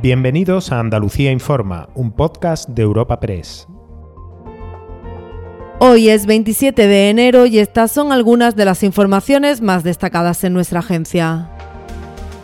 Bienvenidos a Andalucía Informa, un podcast de Europa Press. Hoy es 27 de enero y estas son algunas de las informaciones más destacadas en nuestra agencia.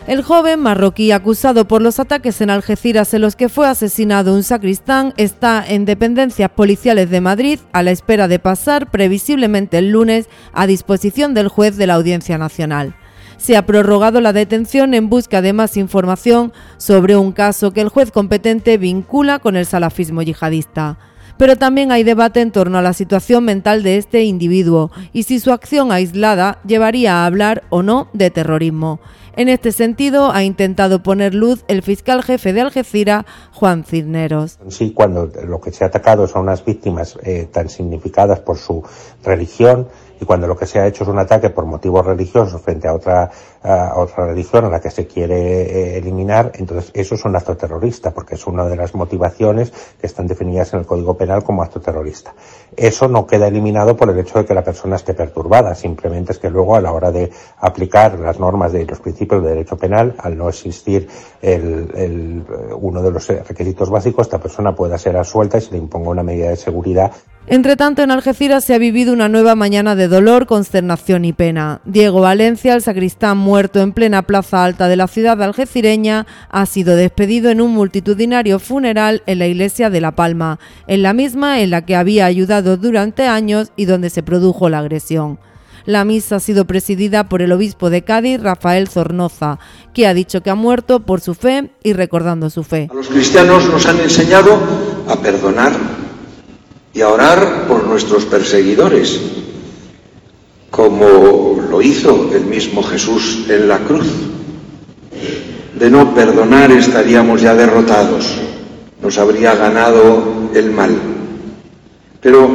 El joven marroquí acusado por los ataques en Algeciras en los que fue asesinado un sacristán está en dependencias policiales de Madrid a la espera de pasar previsiblemente el lunes a disposición del juez de la Audiencia Nacional se ha prorrogado la detención en busca de más información sobre un caso que el juez competente vincula con el salafismo yihadista. Pero también hay debate en torno a la situación mental de este individuo y si su acción aislada llevaría a hablar o no de terrorismo. En este sentido, ha intentado poner luz el fiscal jefe de Algeciras, Juan Cisneros. Sí, cuando lo que se ha atacado son unas víctimas eh, tan significadas por su religión, y cuando lo que se ha hecho es un ataque por motivos religiosos frente a otra, otra religión a la que se quiere eh, eliminar, entonces eso es un acto terrorista, porque es una de las motivaciones que están definidas en el Código Penal como acto terrorista. Eso no queda eliminado por el hecho de que la persona esté perturbada, simplemente es que luego a la hora de aplicar las normas de los principios de derecho penal, al no existir el, el, uno de los requisitos básicos, esta persona pueda ser asuelta y se le imponga una medida de seguridad entre tanto, en Algeciras se ha vivido una nueva mañana de dolor, consternación y pena. Diego Valencia, el sacristán muerto en plena plaza alta de la ciudad algecireña, ha sido despedido en un multitudinario funeral en la iglesia de La Palma, en la misma en la que había ayudado durante años y donde se produjo la agresión. La misa ha sido presidida por el obispo de Cádiz, Rafael Zornoza, que ha dicho que ha muerto por su fe y recordando su fe. A los cristianos nos han enseñado a perdonar y a orar por nuestros perseguidores, como lo hizo el mismo Jesús en la cruz. De no perdonar estaríamos ya derrotados, nos habría ganado el mal. Pero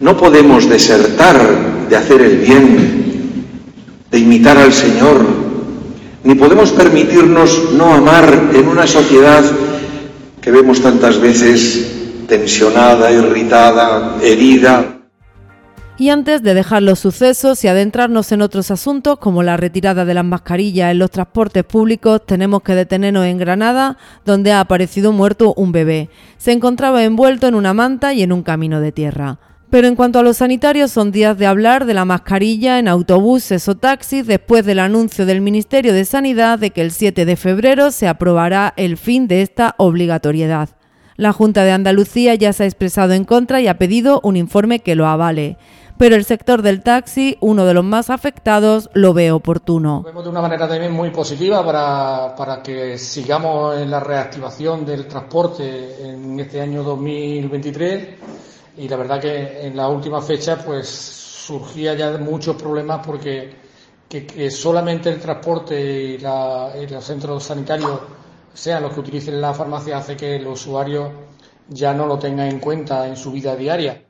no podemos desertar de hacer el bien, de imitar al Señor, ni podemos permitirnos no amar en una sociedad que vemos tantas veces tensionada, irritada, herida. Y antes de dejar los sucesos y adentrarnos en otros asuntos como la retirada de las mascarillas en los transportes públicos, tenemos que detenernos en Granada, donde ha aparecido muerto un bebé. Se encontraba envuelto en una manta y en un camino de tierra. Pero en cuanto a los sanitarios, son días de hablar de la mascarilla en autobuses o taxis después del anuncio del Ministerio de Sanidad de que el 7 de febrero se aprobará el fin de esta obligatoriedad. La Junta de Andalucía ya se ha expresado en contra y ha pedido un informe que lo avale. Pero el sector del taxi, uno de los más afectados, lo ve oportuno. Lo vemos de una manera también muy positiva para, para que sigamos en la reactivación del transporte en este año 2023 y la verdad que en la última fecha pues surgía ya muchos problemas porque que, solamente el transporte y, y los centros sanitarios sean los que utilicen la farmacia, hace que el usuario ya no lo tenga en cuenta en su vida diaria.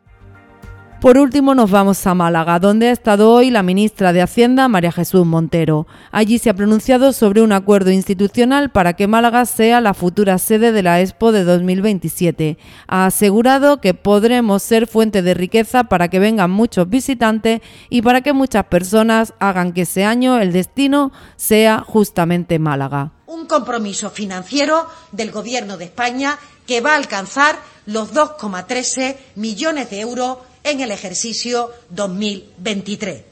Por último, nos vamos a Málaga, donde ha estado hoy la ministra de Hacienda, María Jesús Montero. Allí se ha pronunciado sobre un acuerdo institucional para que Málaga sea la futura sede de la Expo de 2027. Ha asegurado que podremos ser fuente de riqueza para que vengan muchos visitantes y para que muchas personas hagan que ese año el destino sea justamente Málaga un compromiso financiero del Gobierno de España que va a alcanzar los 2,13 millones de euros en el ejercicio 2023.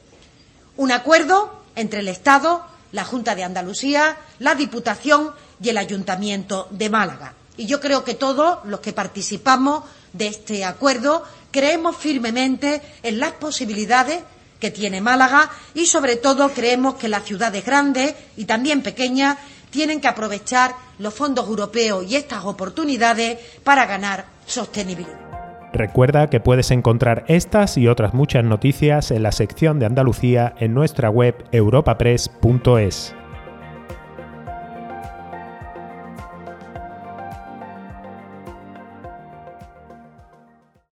Un acuerdo entre el Estado, la Junta de Andalucía, la Diputación y el Ayuntamiento de Málaga. Y yo creo que todos los que participamos de este acuerdo creemos firmemente en las posibilidades que tiene Málaga y, sobre todo, creemos que las ciudades grandes y también pequeñas tienen que aprovechar los fondos europeos y estas oportunidades para ganar sostenibilidad. Recuerda que puedes encontrar estas y otras muchas noticias en la sección de Andalucía en nuestra web europapress.es.